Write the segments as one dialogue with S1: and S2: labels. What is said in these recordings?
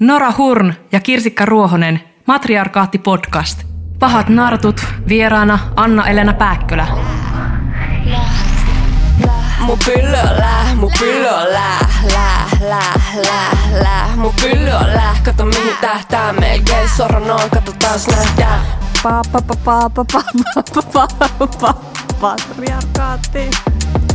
S1: Nora Hurn ja Kirsikka Ruohonen, Matriarkaatti podcast. Pahat nartut, vieraana Anna-Elena Pääkkölä.
S2: Mun pylly on lää, mun pylly on lää, lää, lää, lää, lää. Mun pylly on lää, kato mihin tähtää, melkein soronoon, kato taas nähdään.
S3: Pa pa pa pa pa pa pa pa pa pa patriarkaatti.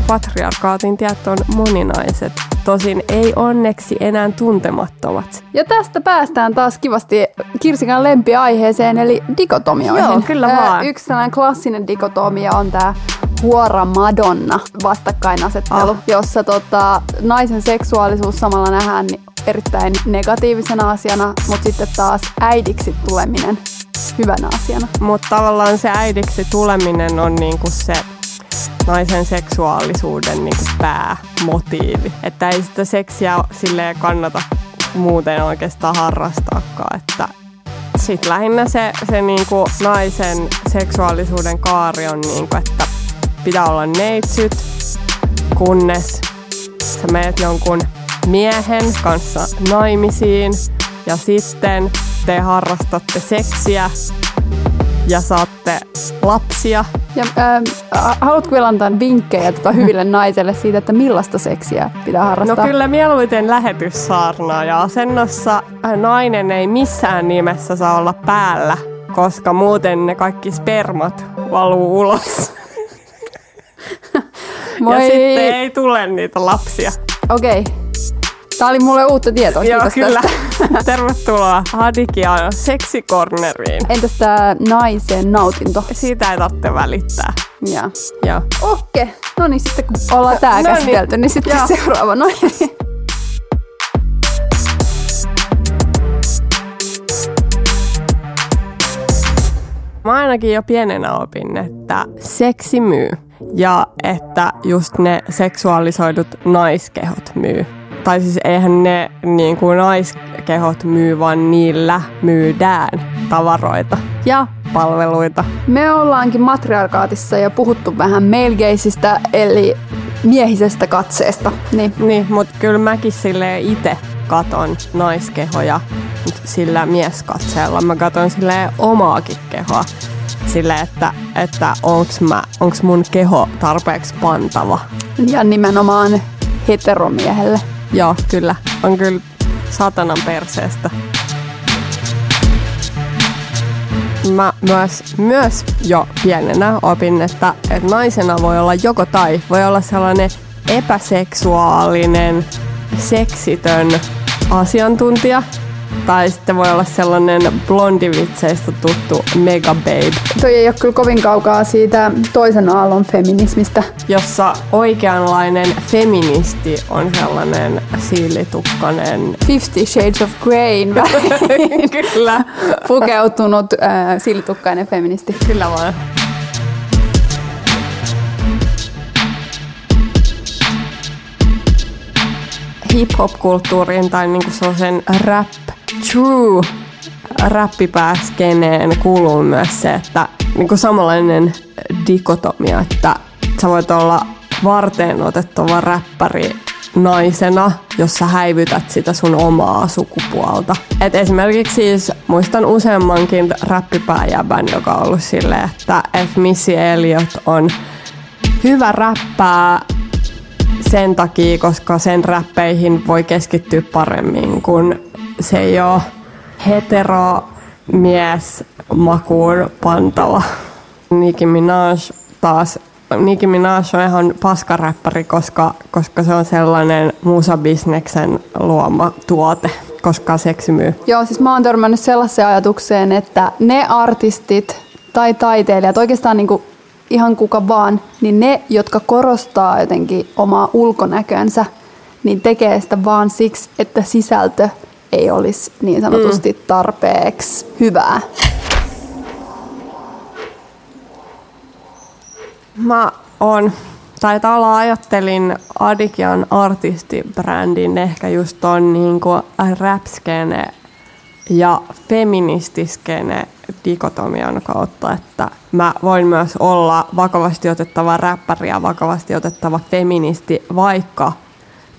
S3: Patriarkaatin tiet on moninaiset, tosin ei onneksi enää tuntemattomat.
S4: Ja tästä päästään taas kivasti Kirsikan lempiaiheeseen, eli dikotomioihin.
S3: Joo, kyllä vaan.
S4: Yksi tällainen klassinen dikotomia on tämä huora Madonna vastakkainasettelu,
S3: Ah.
S4: jossa tota, naisen seksuaalisuus samalla nähdään erittäin negatiivisena asiana, mutta sitten taas äidiksi tuleminen hyvänä asiana.
S3: Mutta tavallaan se äidiksi tuleminen on niinku se naisen seksuaalisuuden niinku päämotiivi. Että ei sitä seksiä silleen kannata muuten oikeastaan harrastaakaan. Että sit lähinnä se, se niinku naisen seksuaalisuuden kaari on niinku, että pitää olla neitsyt, kunnes sä meet jonkun miehen kanssa naimisiin ja sitten te harrastatte seksiä ja saatte lapsia.
S4: Ja äh, haluatko vielä antaa vinkkejä tota hyville naiselle siitä, että millaista seksiä pitää
S3: No
S4: harrastaa?
S3: kyllä mieluiten lähetyssaarnaa ja asennossa nainen ei missään nimessä saa olla päällä, koska muuten ne kaikki spermat valuu ulos.
S4: Voi...
S3: Ja sitten ei tule niitä lapsia.
S4: Okei. Tämä oli mulle uutta tietoa.
S3: Joo, kyllä.
S4: tästä.
S3: Tervetuloa Hadikia seksikorneriin.
S4: Entäs tämä naisen nautinto?
S3: Siitä ei tarvitse välittää.
S4: Ja.
S3: Joo.
S4: Okei. No niin, sitten kun ollaan tää
S3: No niin.
S4: käsitelty, niin sitten
S3: Joo.
S4: seuraava. No niin.
S3: Mä ainakin jo pienenä opin, että seksi myy. Ja että just ne seksuaalisoidut naiskehot myy. Tai siis eihän ne niin kuin naiskehot myy, vaan niillä myydään tavaroita ja palveluita.
S4: Me ollaankin matriarkaatissa jo puhuttu vähän malegazeista, eli miehisestä katseesta. Niin.
S3: Niin, mutta kyllä mäkin silleen itse katon naiskehoja sillä mieskatseella. Mä katon silleen omaakin kehoa. Silleen, että, että onks, mä, onks mun keho tarpeeksi pantava.
S4: Ja nimenomaan heteromiehelle.
S3: Joo, kyllä. On kyllä satanan perseestä. Mä myös, myös jo pienenä opin, että, että naisena voi olla joko tai. Voi olla sellainen epäseksuaalinen, seksitön asiantuntija. Tai sitten voi olla sellainen blondivitseistä tuttu mega babe,
S4: Toi ei ole kyllä kovin kaukaa siitä toisen aallon feminismistä.
S3: jossa oikeanlainen feministi on sellainen siilitukkainen
S4: Fifty Shades of Greyn väliin
S3: Kyllä.
S4: pukeutunut äh, silitukkainen feministi.
S3: Kyllä vaan. Hip-hop-kulttuuriin tai niinku sellaisen rap, true räppipääskeneen kuuluu myös se, että niinku samanlainen dikotomia, että sä voit olla varteen otettava räppäri naisena, jos sä häivytät sitä sun omaa sukupuolta. Et esimerkiksi siis muistan useammankin räppipääjäbän, joka on ollut silleen, että et Missy Elliot on hyvä räppää sen takia, koska sen räppeihin voi keskittyä paremmin, kun se ei ole hetero mies makuun pantava. Nicki Minaj taas Nicki Minaj on ihan paskaräppäri, koska, koska se on sellainen musabisneksen luoma tuote, koska seksi myy.
S4: Joo, siis mä oon törmännyt sellaiseen ajatukseen, että ne artistit tai taiteilijat, oikeastaan niinku ihan kuka vaan, niin ne, jotka korostaa jotenkin omaa ulkonäkönsä, niin tekee sitä vaan siksi, että sisältö ei olisi niin sanotusti tarpeeksi hyvää.
S3: Mä oon, tai tavallaan ajattelin Adikian artistibrändin ehkä just ton niinku rap-skene ja feministiskene dikotomian kautta, että mä voin myös olla vakavasti otettava räppäri ja vakavasti otettava feministi, vaikka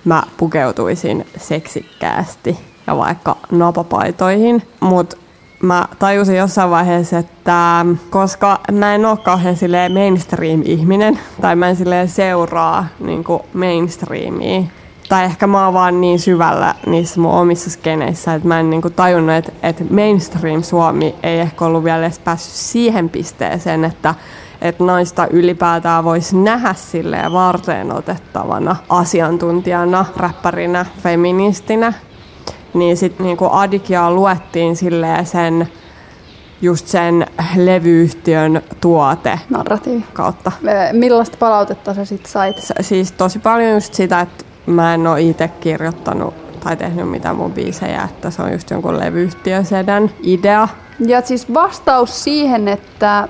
S3: mä pukeutuisin seksikkäästi. Ja vaikka napapaitoihin. Mutta mä tajusin jossain vaiheessa, että koska mä en ole kauhean mainstream-ihminen, tai mä en seuraa niin mainstreamia, tai ehkä mä oon vaan niin syvällä niissä mun omissa skeneissä, että mä en niinku tajunnut, että, että mainstream Suomi ei ehkä ollut vielä edes päässyt siihen pisteeseen, että, että naista ylipäätään voisi nähdä silleen varteen otettavana asiantuntijana, räppärinä, feministinä. Niin sitten niinku Adikia luettiin silleen sen just sen levyyhtiön tuote
S4: Narratiivi.
S3: kautta.
S4: Millaista palautetta sä sit sait?
S3: Siis tosi paljon just sitä, että mä en ole itse kirjoittanut tai tehnyt mitään mun biisejä, että se on just jonkun levyyhtiösedän idea.
S4: Ja siis vastaus siihen, että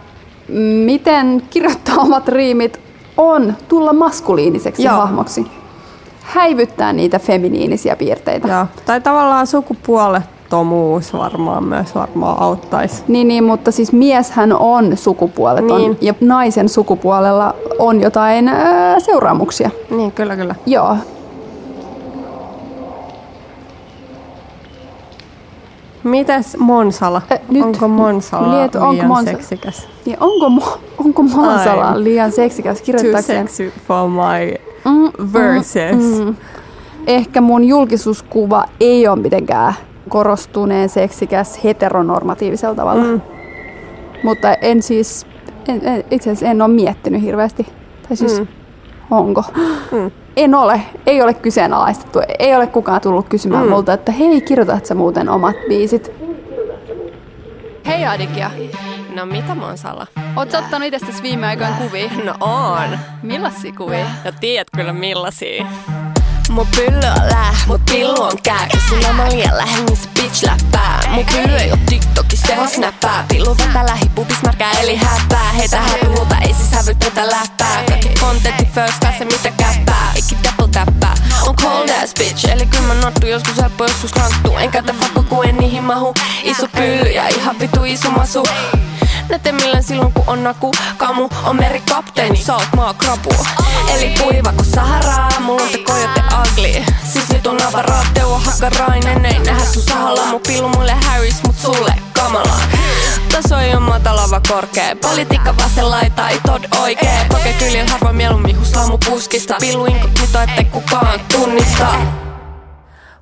S4: miten kirjoittaa omat riimit on tulla maskuliiniseksi Joo. hahmoksi. Häivyttää niitä feminiinisiä piirteitä.
S3: Joo. Tai tavallaan sukupuolettomuus varmaan myös varmaan auttaisi.
S4: Niin, niin, mutta siis mieshän on sukupuoleton niin. ja naisen sukupuolella on jotain ää, seuraamuksia.
S3: Niin, kyllä, kyllä.
S4: Joo.
S3: Mites Monsala? Äh, nyt, onko Monsala liet, liian onko Monsa, seksikäs?
S4: Niin, onko, onko Monsala liian seksikäs?
S3: Too sexy for my mm, verses. Mm, mm.
S4: Ehkä mun julkisuuskuva ei ole mitenkään korostuneen seksikäs heteronormatiivisella tavalla. Mm. Mutta en siis, en, en, itse asiassa en ole miettinyt hirveästi. Tai siis, mm. onko? Mm. En ole, ei ole kyseenalaistettu. Ei ole kukaan tullut kysymään mm. multa, että hei, kirjoitat sä muuten omat biisit? Hei Adikia.
S2: No mitä Monsalla?
S4: Oot ottanut itsestäsi viime aikoina kuvia?
S2: No on.
S4: Millaisia kuvia?
S2: No tiedät kyllä millaisia. Mun pylly on läh, mut pillu on kääkä Sillä mä liian lähennissä bitch läppää Mun pylly ei oo TikTokissa, se on snappää Pillu tätä lähi, pupis märkää eli häppää Heitä häpy, mutta ei siis hävy tätä läppää Kaikki kontentti first class, mitä käppää Ikki double täppää On cold ass bitch, eli kyllä mä nottu Joskus helppo, joskus kranttu En käytä fakko, kun en niihin mahu Iso pylly ja ihan vitu iso masu Näette millään silloin kun on naku. Kamu on merikapteeni, sä oot maa krapu. Eli kuiva kun Saharaa, mulla on te kojote ugly. Siis nyt on avaraa, Teo Hakarainen Ei nähdä sun sahalla, mun pillu mulle Harris Mut sulle kamala. Taso ei oo matalava korkea. Politiikka vasen laita, ei tod oikee. Poke kyljel harva mieluummin huslaa mun puskista. Pillu inkognito, ettei kukaan tunnista.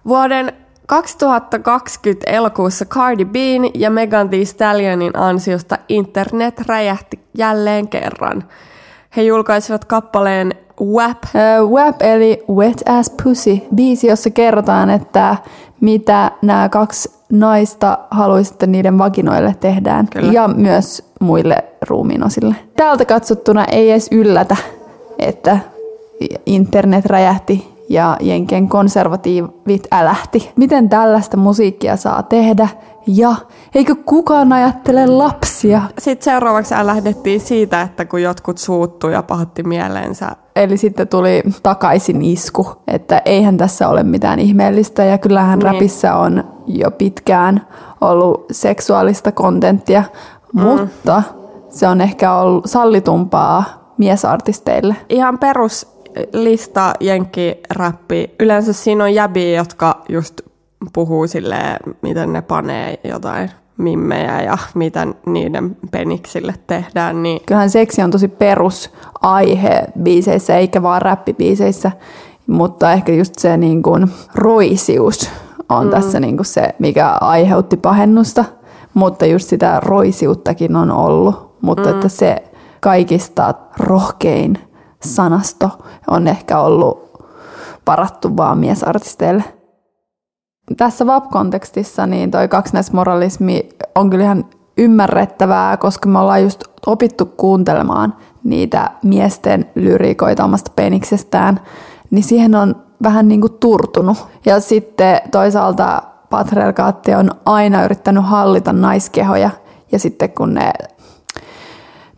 S3: Vuoden 2020 elokuussa Cardi B ja Megan Thee Stallionin ansiosta internet räjähti jälleen kerran. He julkaisivat kappaleen WAP.
S4: Uh, WAP eli Wet Ass Pussy, biisi, jossa kerrotaan, että mitä nämä kaksi naista haluaisitte niiden vaginoille tehdään. Kyllä. Ja myös muille ruumiinosille. Täältä katsottuna ei edes yllätä, että internet räjähti ja Jenken konservatiivit älähti. Miten tällaista musiikkia saa tehdä ja eikö kukaan ajattele lapsia?
S3: Sitten seuraavaksi lähdettiin siitä, että kun jotkut suuttu ja pahotti mieleensä.
S4: Eli sitten tuli takaisin isku, että eihän tässä ole mitään ihmeellistä ja kyllähän niin. rapissa on jo pitkään ollut seksuaalista kontenttia, mm. mutta se on ehkä ollut sallitumpaa miesartisteille.
S3: Ihan perus lista rappi. Yleensä siinä on jäbiä, jotka just puhuu silleen, miten ne panee jotain mimmejä ja mitä niiden peniksille tehdään. Niin...
S4: Kyllähän seksi on tosi perusaihe biiseissä, eikä vaan räppibiiseissä, mutta ehkä just se niin kuin roisius on mm. tässä niin kuin se, mikä aiheutti pahennusta, mutta just sitä roisiuttakin on ollut, mutta mm. että se kaikista rohkein sanasto on ehkä ollut parattu vaan miesartisteille. Tässä VAP-kontekstissa niin toi kaksinaismoralismi on kyllä ihan ymmärrettävää, koska me ollaan just opittu kuuntelemaan niitä miesten lyrikoita omasta peniksestään, niin siihen on vähän niin kuin turtunut. Ja sitten toisaalta patriarkaatti on aina yrittänyt hallita naiskehoja, ja sitten kun ne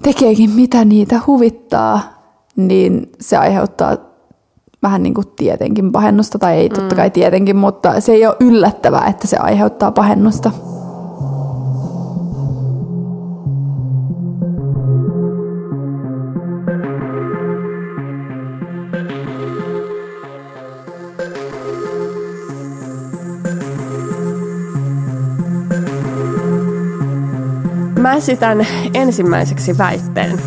S4: tekeekin mitä niitä huvittaa, niin se aiheuttaa vähän niin kuin tietenkin pahennusta, tai ei totta mm. kai tietenkin, mutta se ei ole yllättävää, että se aiheuttaa pahennusta.
S3: Mä esitän ensimmäiseksi väitteen,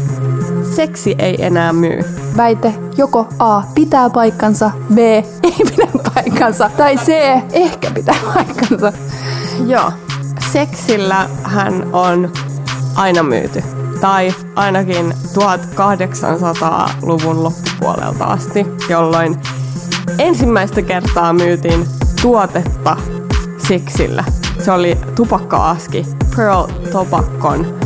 S3: Seksi ei enää myy.
S4: Väite joko A pitää paikkansa, B ei pidä paikkansa, tai C ehkä pitää paikkansa.
S3: Joo. Seksillä hän on aina myyty. Tai ainakin 1800-luvun loppupuolelta asti, jolloin ensimmäistä kertaa myytiin tuotetta seksillä. Se oli tupakka-aski, Pearl Tobaccon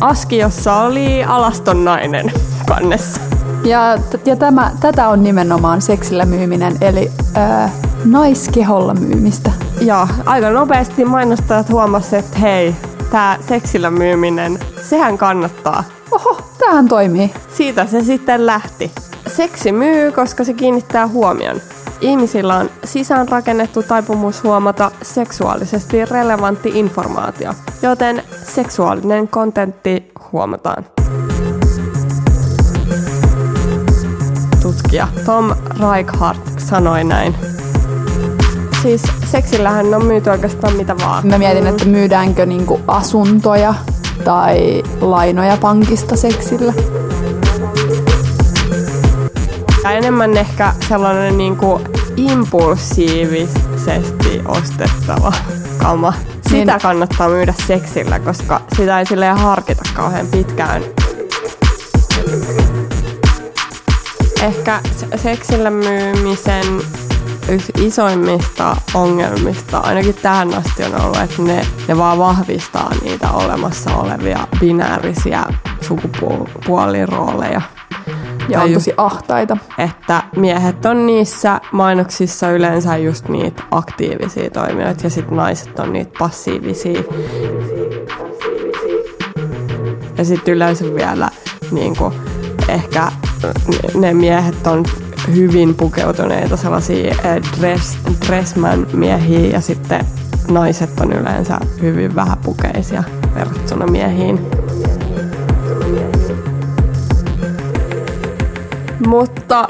S3: aski, jossa oli alaston nainen kannessa.
S4: Ja, ja tämä, tätä on nimenomaan seksillä myyminen, eli ää, naiskeholla myymistä.
S3: Ja aika nopeasti mainostajat huomasivat, että hei, tämä seksillä myyminen, sehän kannattaa.
S4: Oho, tähän toimii.
S3: Siitä se sitten lähti. Seksi myy, koska se kiinnittää huomion. Ihmisillä on sisäänrakennettu taipumus huomata seksuaalisesti relevantti informaatio, joten seksuaalinen kontentti huomataan. Tutkija Tom Reichardt sanoi näin. Siis seksillähän on myyty oikeastaan mitä vaan.
S4: Mä mietin, että myydäänkö niinku asuntoja tai lainoja pankista seksillä.
S3: Ja enemmän ehkä sellainen niin kuin impulsiivisesti ostettava kama. Sitä niin. kannattaa myydä seksillä, koska sitä ei silleen harkita kauhean pitkään. Ehkä seksillä myymisen yksi isoimmista ongelmista, ainakin tähän asti on ollut, että ne, ne vaan vahvistaa niitä olemassa olevia binäärisiä sukupuolirooleja.
S4: Ja on tosi ahtaita.
S3: Että miehet on niissä mainoksissa yleensä just niitä aktiivisia toimijoita ja sitten naiset on niitä passiivisia. Ja sitten yleensä vielä niin kuin, ehkä ne miehet on hyvin pukeutuneita sellaisia eh, dress, dressman miehiä ja sitten naiset on yleensä hyvin vähäpukeisia verrattuna miehiin. Mutta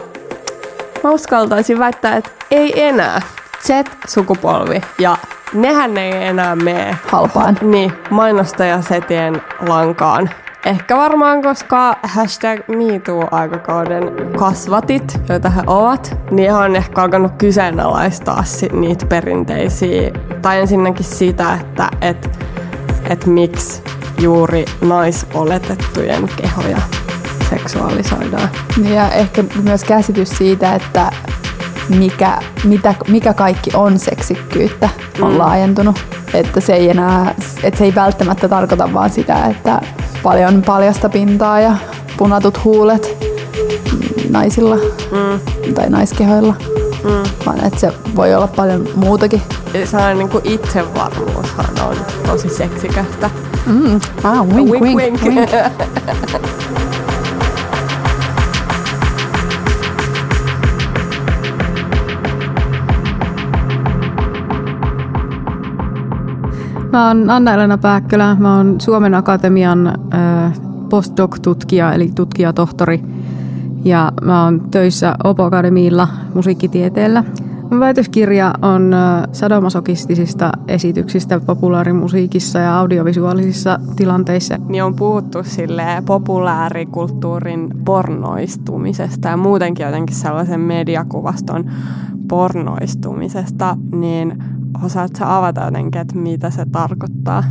S3: mä uskaltaisin väittää, että ei enää. Z-sukupolvi ja nehän ei enää mene
S4: halpaan.
S3: Niin, mainostajasetien lankaan. Ehkä varmaan, koska hashtag MeToo-aikakauden kasvatit, joita he ovat, niin he on ehkä alkanut kyseenalaistaa niitä perinteisiä. Tai ensinnäkin sitä, että et, et miksi juuri naisoletettujen kehoja seksuaalisoidaan.
S4: Ja ehkä myös käsitys siitä, että mikä, mitä, mikä kaikki on seksikkyyttä, on mm. laajentunut. Että se ei enää, että se ei välttämättä tarkoita vaan sitä, että paljon paljasta pintaa ja punatut huulet naisilla mm. tai naiskehoilla. Mm. Vaan että se voi olla paljon muutakin.
S3: Sellainen niin kuin itsevarmuushan on tosi seksikästä.
S4: Mm. Ah, wink, wink, wink. wink.
S5: Mä oon Anna-Elena Pääkkölä. Mä oon Suomen Akatemian postdoc-tutkija, eli tutkijatohtori. Ja mä oon töissä Opo Akademiilla musiikkitieteellä. Mun väitöskirja on sadomasokistisista esityksistä populaarimusiikissa ja audiovisuaalisissa tilanteissa.
S3: Niin on puhuttu sille populaarikulttuurin pornoistumisesta ja muutenkin jotenkin sellaisen mediakuvaston pornoistumisesta, niin osaatko avata jotenkin, että mitä se tarkoittaa?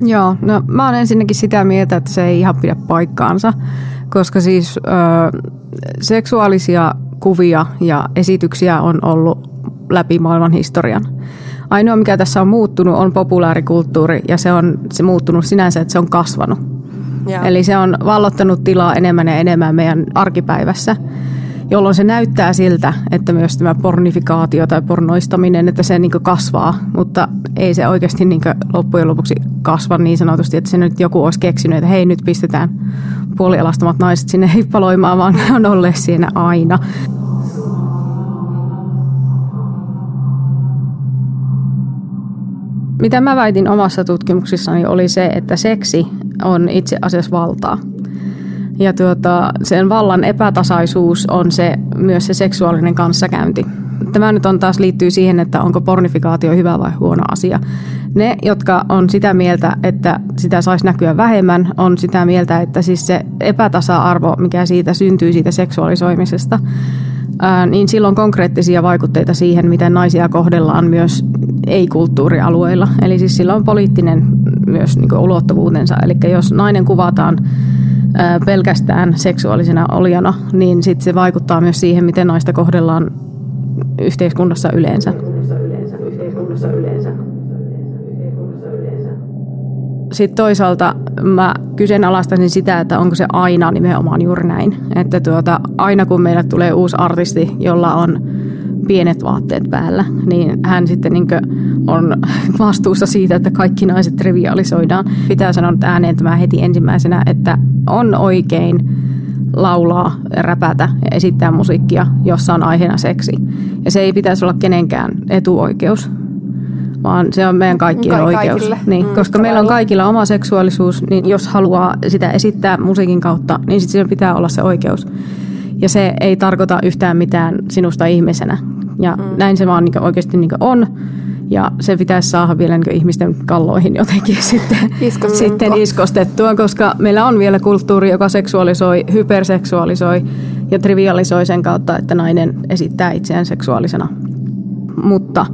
S5: Joo, no mä oon ensinnäkin sitä mieltä, että se ei ihan pidä paikkaansa, koska siis ö, seksuaalisia kuvia ja esityksiä on ollut läpi maailman historian. Ainoa, mikä tässä on muuttunut, on populaarikulttuuri ja se on se muuttunut sinänsä, että se on kasvanut. Ja. Eli se on vallottanut tilaa enemmän ja enemmän meidän arkipäivässä jolloin se näyttää siltä, että myös tämä pornifikaatio tai pornoistaminen, että se niin kasvaa, mutta ei se oikeasti niin loppujen lopuksi kasva niin sanotusti, että se nyt joku olisi keksinyt, että hei nyt pistetään puolialastamat naiset sinne hippaloimaan, vaan ne on olleet siinä aina. Mitä mä väitin omassa tutkimuksissani oli se, että seksi on itse asiassa valtaa. Ja tuota, sen vallan epätasaisuus on se, myös se seksuaalinen kanssakäynti. tämä nyt on taas liittyy siihen, että onko pornifikaatio hyvä vai huono asia. Ne, jotka on sitä mieltä, että sitä saisi näkyä vähemmän, on sitä mieltä, että siis se epätasa-arvo, mikä siitä syntyy siitä seksuaalisoimisesta, niin silloin on konkreettisia vaikutteita siihen, miten naisia kohdellaan myös ei-kulttuurialueilla. Eli siis sillä on poliittinen myös niin ulottuvuutensa. Eli jos nainen kuvataan pelkästään seksuaalisena olijana, niin sit se vaikuttaa myös siihen, miten naista kohdellaan yhteiskunnassa yleensä. Sitten toisaalta mä kyseenalaistaisin sitä, että onko se aina nimenomaan juuri näin. Että tuota, aina kun meille tulee uusi artisti, jolla on pienet vaatteet päällä, niin hän sitten niin on vastuussa siitä, että kaikki naiset trivialisoidaan. Pitää sanoa ääneen tämä heti ensimmäisenä, että on oikein laulaa, räpätä ja esittää musiikkia, jossa on aiheena seksi. Ja se ei pitäisi olla kenenkään etuoikeus, vaan se on meidän kaikkien Ka- oikeus. Niin, mm, koska meillä on kaikilla oma seksuaalisuus, niin jos haluaa sitä esittää musiikin kautta, niin sitten pitää olla se oikeus. Ja se ei tarkoita yhtään mitään sinusta ihmisenä. Ja mm. näin se vaan niin oikeasti niin on. Ja se pitäisi saada vielä niin ihmisten kalloihin jotenkin sitten, sitten iskostettua, koska meillä on vielä kulttuuri, joka seksuaalisoi, hyperseksuaalisoi ja trivialisoi sen kautta, että nainen esittää itseään seksuaalisena. Mutta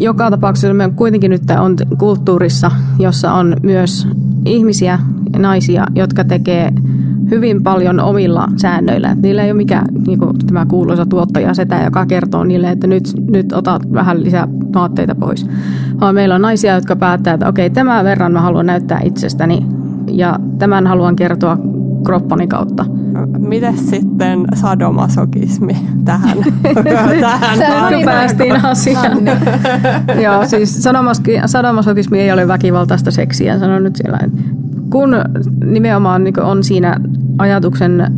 S5: joka tapauksessa me kuitenkin nyt on kulttuurissa, jossa on myös ihmisiä, naisia, jotka tekee hyvin paljon omilla säännöillä. Että niillä ei ole mikään niin kuin tämä kuuluisa tuottaja setä, joka kertoo niille, että nyt, nyt otat vähän lisää vaatteita pois. Vaan meillä on naisia, jotka päättää, että okei, tämän verran mä haluan näyttää itsestäni ja tämän haluan kertoa kroppani kautta.
S3: Miten sitten sadomasokismi tähän?
S5: tähän nyt päästiin asiaan. Joo, siis sadomasokismi ei ole väkivaltaista seksiä, sanon nyt siellä. Kun nimenomaan niin on siinä ajatuksen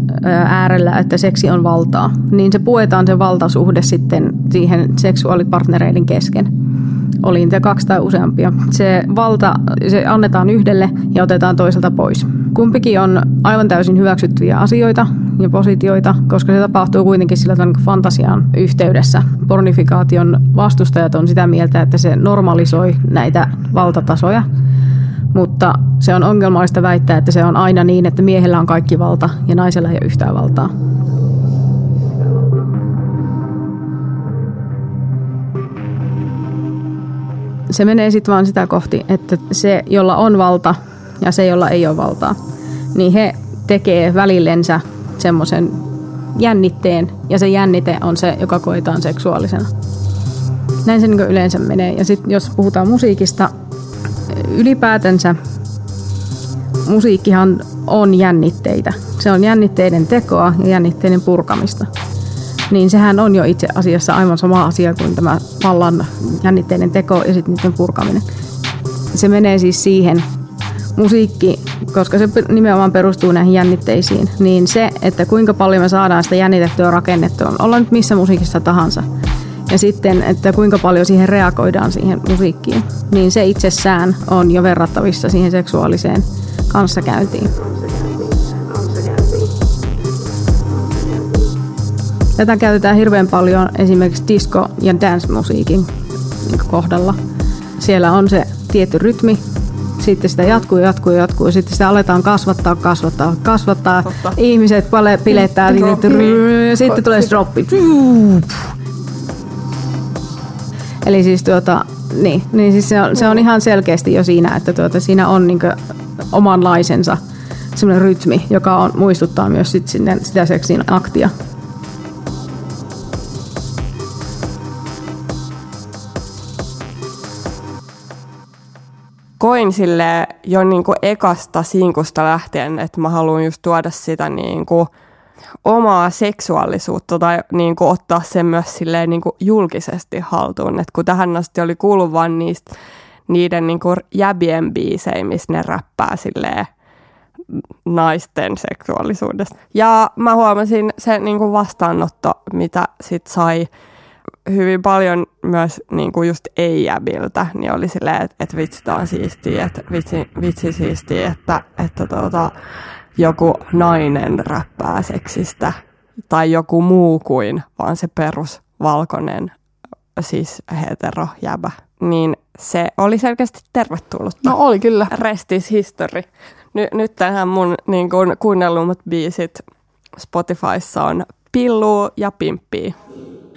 S5: äärellä, että seksi on valtaa, niin se puetaan se valtasuhde sitten siihen seksuaalipartnereiden kesken. Oli niitä kaksi tai useampia. Se valta se annetaan yhdelle ja otetaan toiselta pois. Kumpikin on aivan täysin hyväksyttyjä asioita ja positioita, koska se tapahtuu kuitenkin sillä tavalla niin fantasian yhteydessä. Pornifikaation vastustajat on sitä mieltä, että se normalisoi näitä valtatasoja mutta se on ongelmallista väittää, että se on aina niin, että miehellä on kaikki valta ja naisella ei ole yhtään valtaa. Se menee sitten vaan sitä kohti, että se, jolla on valta ja se, jolla ei ole valtaa, niin he tekee välillensä semmoisen jännitteen ja se jännite on se, joka koetaan seksuaalisena. Näin se niin yleensä menee. Ja sitten jos puhutaan musiikista, ylipäätänsä musiikkihan on jännitteitä. Se on jännitteiden tekoa ja jännitteiden purkamista. Niin sehän on jo itse asiassa aivan sama asia kuin tämä vallan jännitteiden teko ja sitten niiden purkaminen. Se menee siis siihen, musiikki, koska se nimenomaan perustuu näihin jännitteisiin, niin se, että kuinka paljon me saadaan sitä jännitettyä rakennettua, ollaan nyt missä musiikissa tahansa, ja sitten, että kuinka paljon siihen reagoidaan siihen musiikkiin, niin se itsessään on jo verrattavissa siihen seksuaaliseen kanssakäyntiin. Tätä käytetään hirveän paljon esimerkiksi disco- ja dance-musiikin kohdalla. Siellä on se tietty rytmi, sitten sitä jatkuu, jatkuu, jatkuu, ja sitten sitä aletaan kasvattaa, kasvattaa, kasvattaa. Totta. Ihmiset pale, pilettää, niin, ja sitten tulee droppi. Eli siis tuota, niin, niin siis se, on, se on ihan selkeästi jo siinä, että tuota, siinä on niin omanlaisensa semmoinen rytmi, joka on, muistuttaa myös sit sinne, sitä seksin aktia.
S3: koin sille jo niin ekasta sinkusta lähtien, että mä haluan just tuoda sitä niin kuin omaa seksuaalisuutta tai niin kuin ottaa sen myös silleen niin kuin julkisesti haltuun. Et kun tähän asti oli kuullut vain niistä, niiden niin kuin jäbien biisejä, missä ne räppää silleen naisten seksuaalisuudesta. Ja mä huomasin se niin kuin vastaanotto, mitä sit sai hyvin paljon myös niin kuin just ei-jäbiltä, niin oli silleen, että, että vitsi, tää on siistiä, että vitsi, vitsi siistiä, että, että tuota, joku nainen räppää seksistä tai joku muu kuin vaan se perus valkoinen siis hetero jäbä, niin se oli selkeästi tervetullut.
S4: No oli kyllä.
S3: Rest is history. Ny, nyt tähän mun niin kun, kuunnellummat biisit Spotifyssa on Pillu ja Pimppi.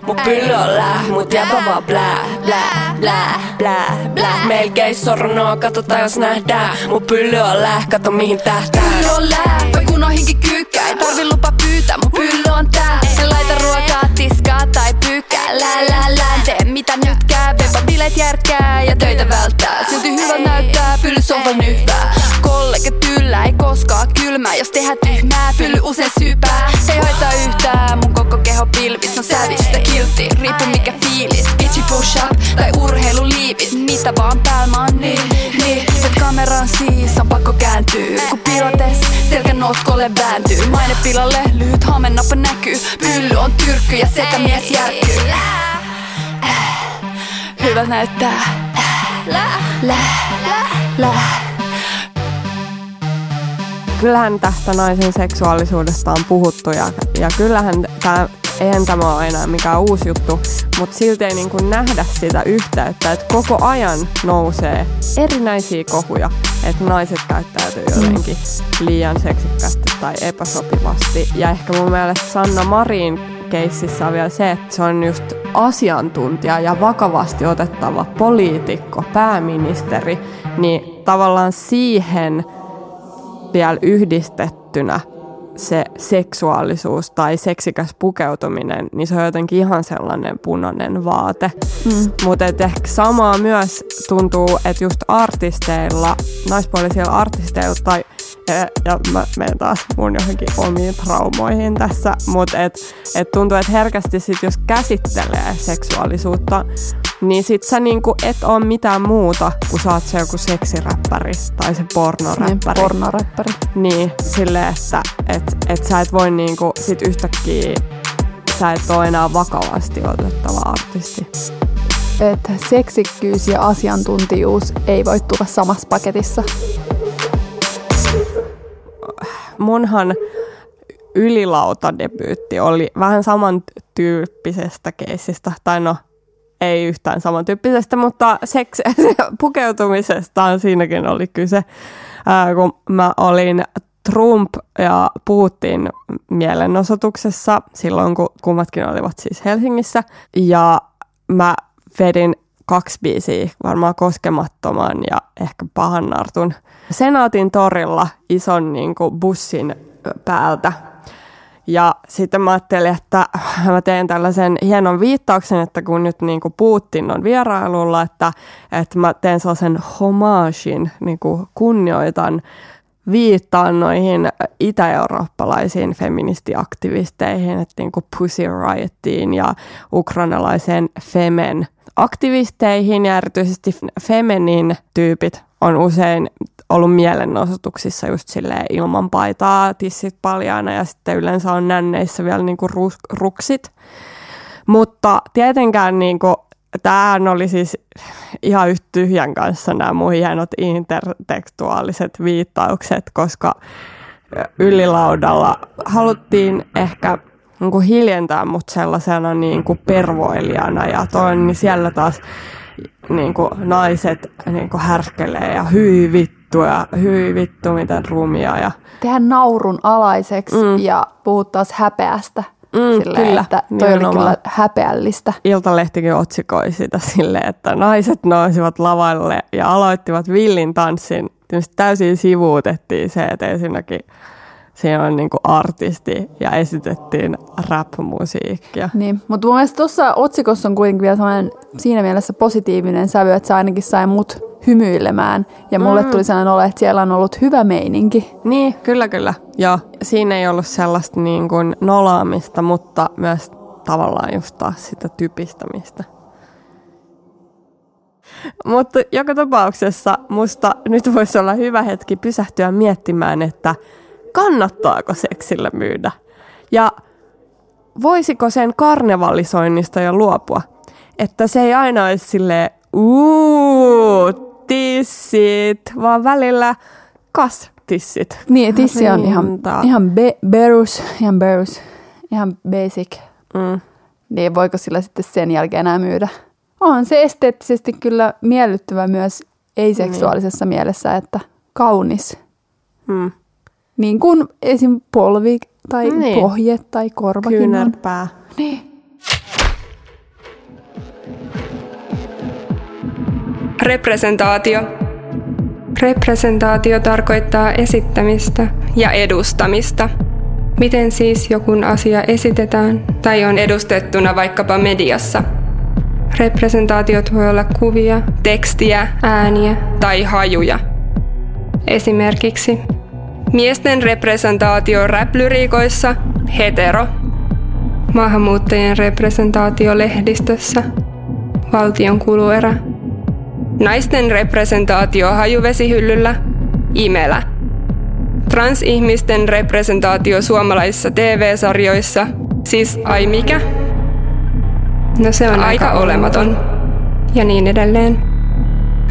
S2: Mun pylly on läh, mut jäbä vaan blää, blää, blää, blää, blää. Melkein sornoa, katsotaan jos nähdään. Mun pylly on läh, kato mihin tähtää. Pylly on läh, vai kun on hinki kyykkää. Ei tarvi lupa pyytää, mun pylly on tää. En laita ruokaa, tiskaa tai pyykkää. Lää, lää, lää, tee mitä nyt käy. Pepa bileet järkkää ja töitä välttää. Silti hyvä näyttää, pylly sohvan nyhtää. Kollega tyllä, ei koskaan kylmää. Jos tehdään tyhmää, pylly usein syypää. Ei haittaa yhtään, mun koko keho pilvis on sävistä kiltti. Riippu mikä fiilis, bitchi push up tai urheiluliivit. Mitä vaan päällä mä oon niin, niin. Et kameran siis on pakko kääntyy. Kun pilotes, selkä notkolle vääntyy. Maine pilalle, lyhyt haamennappa näkyy. Pylly on tyrkky ja setä mies järkkyy. Hyvä näyttää. Lä, lä, lä.
S3: Kyllähän tästä naisen seksuaalisuudesta on puhuttu ja, ja kyllähän tämä, eihän tämä ole enää mikään uusi juttu, mutta silti ei niin kuin nähdä sitä yhteyttä, että koko ajan nousee erinäisiä kohuja, että naiset käyttäytyy jotenkin liian seksikkäästi tai epäsopivasti. Ja ehkä mun mielestä Sanna Marin keississä on vielä se, että se on just asiantuntija ja vakavasti otettava poliitikko, pääministeri, niin tavallaan siihen vielä yhdistettynä se seksuaalisuus tai seksikäs pukeutuminen, niin se on jotenkin ihan sellainen punainen vaate. Mm. Mutta ehkä samaa myös tuntuu, että just artisteilla, naispuolisilla artisteilla tai ja, ja mä menen taas mun johonkin omiin traumoihin tässä, mutta et, et tuntuu, että herkästi sit jos käsittelee seksuaalisuutta, niin sit sä niinku et oo mitään muuta, kun sä oot se joku seksiräppäri tai se pornoräppäri.
S4: Niin, pornoräppäri.
S3: Niin, silleen, että et, et sä et voi niinku sit yhtäkkiä, sä et oo enää vakavasti otettava artisti.
S4: Että seksikkyys ja asiantuntijuus ei voi tulla samassa paketissa.
S3: Munhan ylilautadebyytti oli vähän samantyyppisestä keisistä, tai no ei yhtään samantyyppisestä, mutta seks, pukeutumisestaan siinäkin oli kyse, ää, kun mä olin Trump ja Putin mielenosoituksessa silloin, kun kummatkin olivat siis Helsingissä. Ja mä vedin kaksi biisiä, varmaan koskemattoman ja ehkä pahan nartun. Senaatin torilla ison niin kuin, bussin päältä. Ja sitten mä ajattelin, että mä teen tällaisen hienon viittauksen, että kun nyt niin kuin Putin on vierailulla, että, että mä teen sellaisen homaagin, niin kuin kunnioitan viittaan noihin itä-eurooppalaisiin feministiaktivisteihin, että niin kuin Pussy Riotiin ja ukrainalaiseen Femen aktivisteihin ja erityisesti Femenin tyypit on usein ollut mielenosoituksissa just silleen ilman paitaa, tissit paljaana ja sitten yleensä on nänneissä vielä niinku ruksit. Mutta tietenkään niinku, tämähän oli siis ihan yhtä tyhjän kanssa nämä mun hienot intertekstuaaliset viittaukset, koska ylilaudalla haluttiin ehkä niin kuin hiljentää mut sellaisena niin kuin pervoilijana ja toin, niin siellä taas niin kuin naiset niin kuin härskelee ja hyi vittu ja hyi vittu miten rumia. Ja...
S4: Tehdään naurun alaiseksi mm. ja puhut taas häpeästä. Mm, silleen, kyllä, että toi oli kyllä häpeällistä.
S3: Iltalehtikin otsikoi sitä silleen, että naiset nousivat lavalle ja aloittivat villin tanssin. Täysin sivuutettiin se, että ensinnäkin siinä on niinku artisti ja esitettiin rap-musiikkia.
S4: Niin, mutta mun mielestä tuossa otsikossa on kuitenkin vielä sellainen siinä mielessä positiivinen sävy, että se ainakin sai mut hymyilemään. Ja mulle mm. tuli sellainen olo, että siellä on ollut hyvä meininki.
S3: Niin, kyllä kyllä. Joo, siinä ei ollut sellaista niin kuin nolaamista, mutta myös tavallaan just taas sitä typistämistä. Mutta joka tapauksessa musta nyt voisi olla hyvä hetki pysähtyä miettimään, että – kannattaako seksillä myydä ja voisiko sen karnevalisoinnista jo luopua. Että se ei aina olisi silleen, uuu, tissit, vaan välillä kas tissit.
S4: Niin, tissi on ihan, ihan be, berus, ihan berus. ihan basic,
S3: Mm.
S4: niin voiko sillä sitten sen jälkeen enää myydä? On se esteettisesti kyllä miellyttävä myös ei-seksuaalisessa mielessä, että kaunis.
S3: Mm.
S4: Niin kuin esim. polvi tai
S3: Niin.
S4: pohje tai korvakin on.
S3: Kyynärpää.
S6: Representaatio. Representaatio tarkoittaa esittämistä ja edustamista. Miten siis joku asia esitetään tai on edustettuna vaikkapa mediassa? Representaatiot voi olla kuvia, tekstiä, ääniä tai hajuja. Esimerkiksi miesten representaatio rap-lyriikoissa hetero. Maahanmuuttajien representaatio lehdistössä valtion kuluerä. Naisten representaatio hajuvesihyllyllä, Imelä. Transihmisten representaatio suomalaisissa TV-sarjoissa, siis ai mikä? No se on aika olematon. Ja niin edelleen.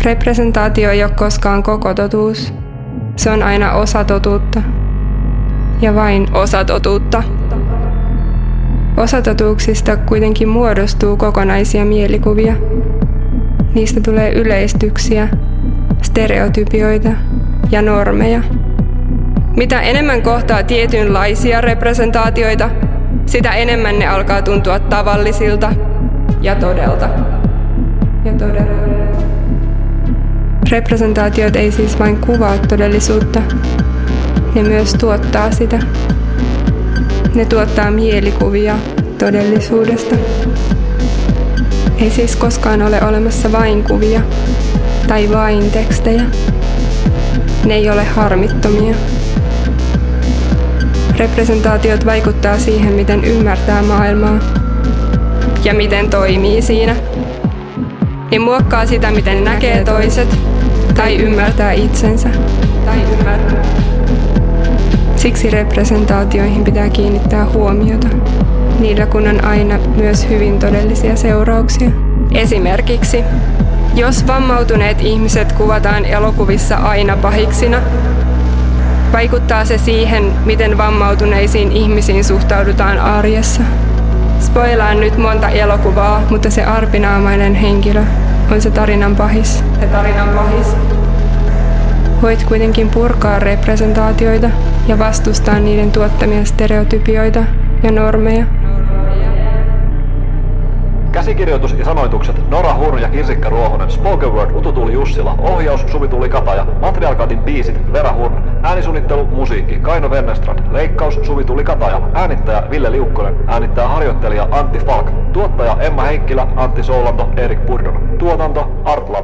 S6: Representaatio ei ole koskaan koko totuus. Se on aina osa totuutta. Ja vain osa totuutta. Osatotuuksista kuitenkin muodostuu kokonaisia mielikuvia. Niistä tulee yleistyksiä, stereotypioita ja normeja. Mitä enemmän kohtaa tietynlaisia representaatioita, sitä enemmän ne alkaa tuntua tavallisilta ja todelta. Ja todella. Representaatiot ei siis vain kuvaa todellisuutta, ne myös tuottaa sitä. Ne tuottaa mielikuvia todellisuudesta. Ei siis koskaan ole olemassa vain kuvia tai vain tekstejä. Ne ei ole harmittomia. Representaatiot vaikuttaa siihen, miten ymmärtää maailmaa ja miten toimii siinä. Ne muokkaa sitä, miten näkee toiset tai ymmärtää itsensä tai ymmärtää. Siksi representaatioihin pitää kiinnittää huomiota. Niillä kun on aina myös hyvin todellisia seurauksia. Esimerkiksi, jos vammautuneet ihmiset kuvataan elokuvissa aina pahiksina, vaikuttaa se siihen, miten vammautuneisiin ihmisiin suhtaudutaan arjessa. Spoilaan nyt monta elokuvaa, mutta se arpinaamainen henkilö on se tarinan pahis. Se tarinan pahis. Voit kuitenkin purkaa representaatioita ja vastustaa niiden tuottamia stereotypioita ja normeja.
S7: Käsikirjoitus ja sanoitukset Nora Hurnu ja Kirsikka Ruohonen, Spoken Word Utu Tuuli Jussila, ohjaus Suvi Tuuli Kataja, Materialkatin biisit Vera Hurnu, äänisuunnittelu, musiikki. Kaino Wennerstrand, leikkaus Suvi Tuuli Kataja, äänittäjä Ville Liukkonen, äänittäjä harjoittelija Antti Falk, tuottaja Emma Heikkilä, Antti Soulanto, Erik Purdon, tuotanto Artla